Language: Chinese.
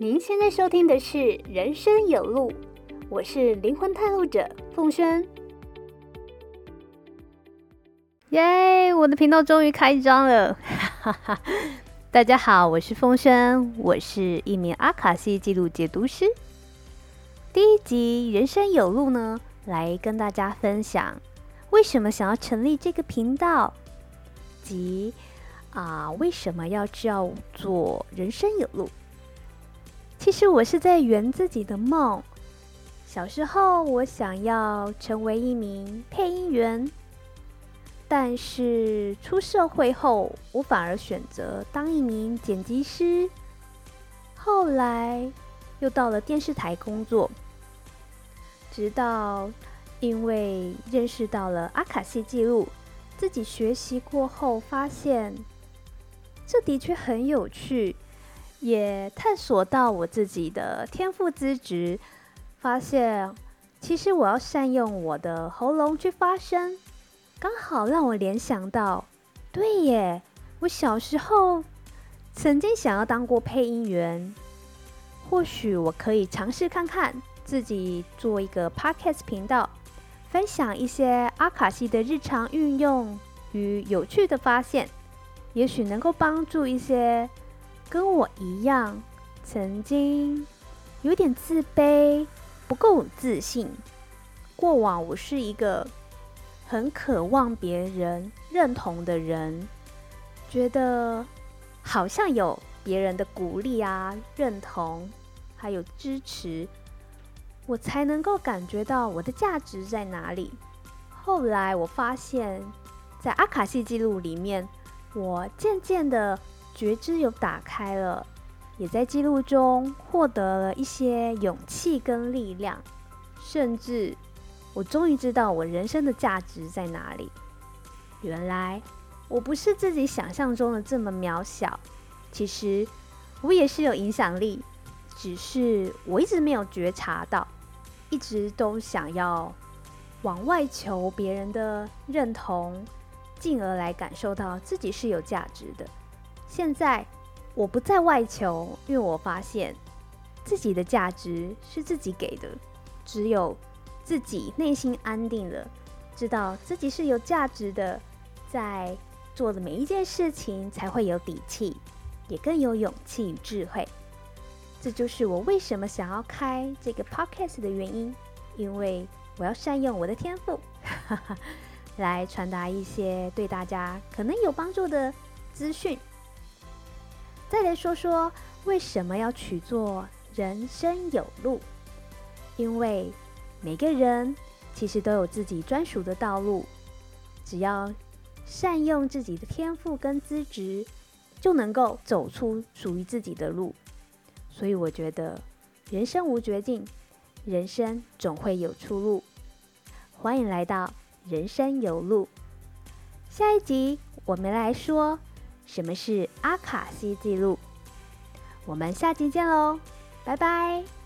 您现在收听的是《人生有路》，我是灵魂探路者凤轩。耶！我的频道终于开张了，哈哈！大家好，我是凤轩，我是一名阿卡西记录解读师。第一集《人生有路》呢，来跟大家分享为什么想要成立这个频道，及啊为什么要叫做《人生有路》。其实我是在圆自己的梦。小时候，我想要成为一名配音员，但是出社会后，我反而选择当一名剪辑师。后来又到了电视台工作，直到因为认识到了阿卡西记录，自己学习过后，发现这的确很有趣。也探索到我自己的天赋资质，发现其实我要善用我的喉咙去发声，刚好让我联想到，对耶，我小时候曾经想要当过配音员，或许我可以尝试看看自己做一个 podcast 频道，分享一些阿卡西的日常运用与有趣的发现，也许能够帮助一些。跟我一样，曾经有点自卑，不够自信。过往我是一个很渴望别人认同的人，觉得好像有别人的鼓励啊、认同，还有支持，我才能够感觉到我的价值在哪里。后来我发现，在阿卡西记录里面，我渐渐的。觉知有打开了，也在记录中获得了一些勇气跟力量，甚至我终于知道我人生的价值在哪里。原来我不是自己想象中的这么渺小，其实我也是有影响力，只是我一直没有觉察到，一直都想要往外求别人的认同，进而来感受到自己是有价值的。现在我不再外求，因为我发现自己的价值是自己给的。只有自己内心安定了，知道自己是有价值的，在做的每一件事情才会有底气，也更有勇气与智慧。这就是我为什么想要开这个 podcast 的原因，因为我要善用我的天赋，来传达一些对大家可能有帮助的资讯。再来说说为什么要取作“人生有路”？因为每个人其实都有自己专属的道路，只要善用自己的天赋跟资质，就能够走出属于自己的路。所以我觉得人生无绝境，人生总会有出路。欢迎来到“人生有路”。下一集我们来说。什么是阿卡西记录？我们下期见喽，拜拜。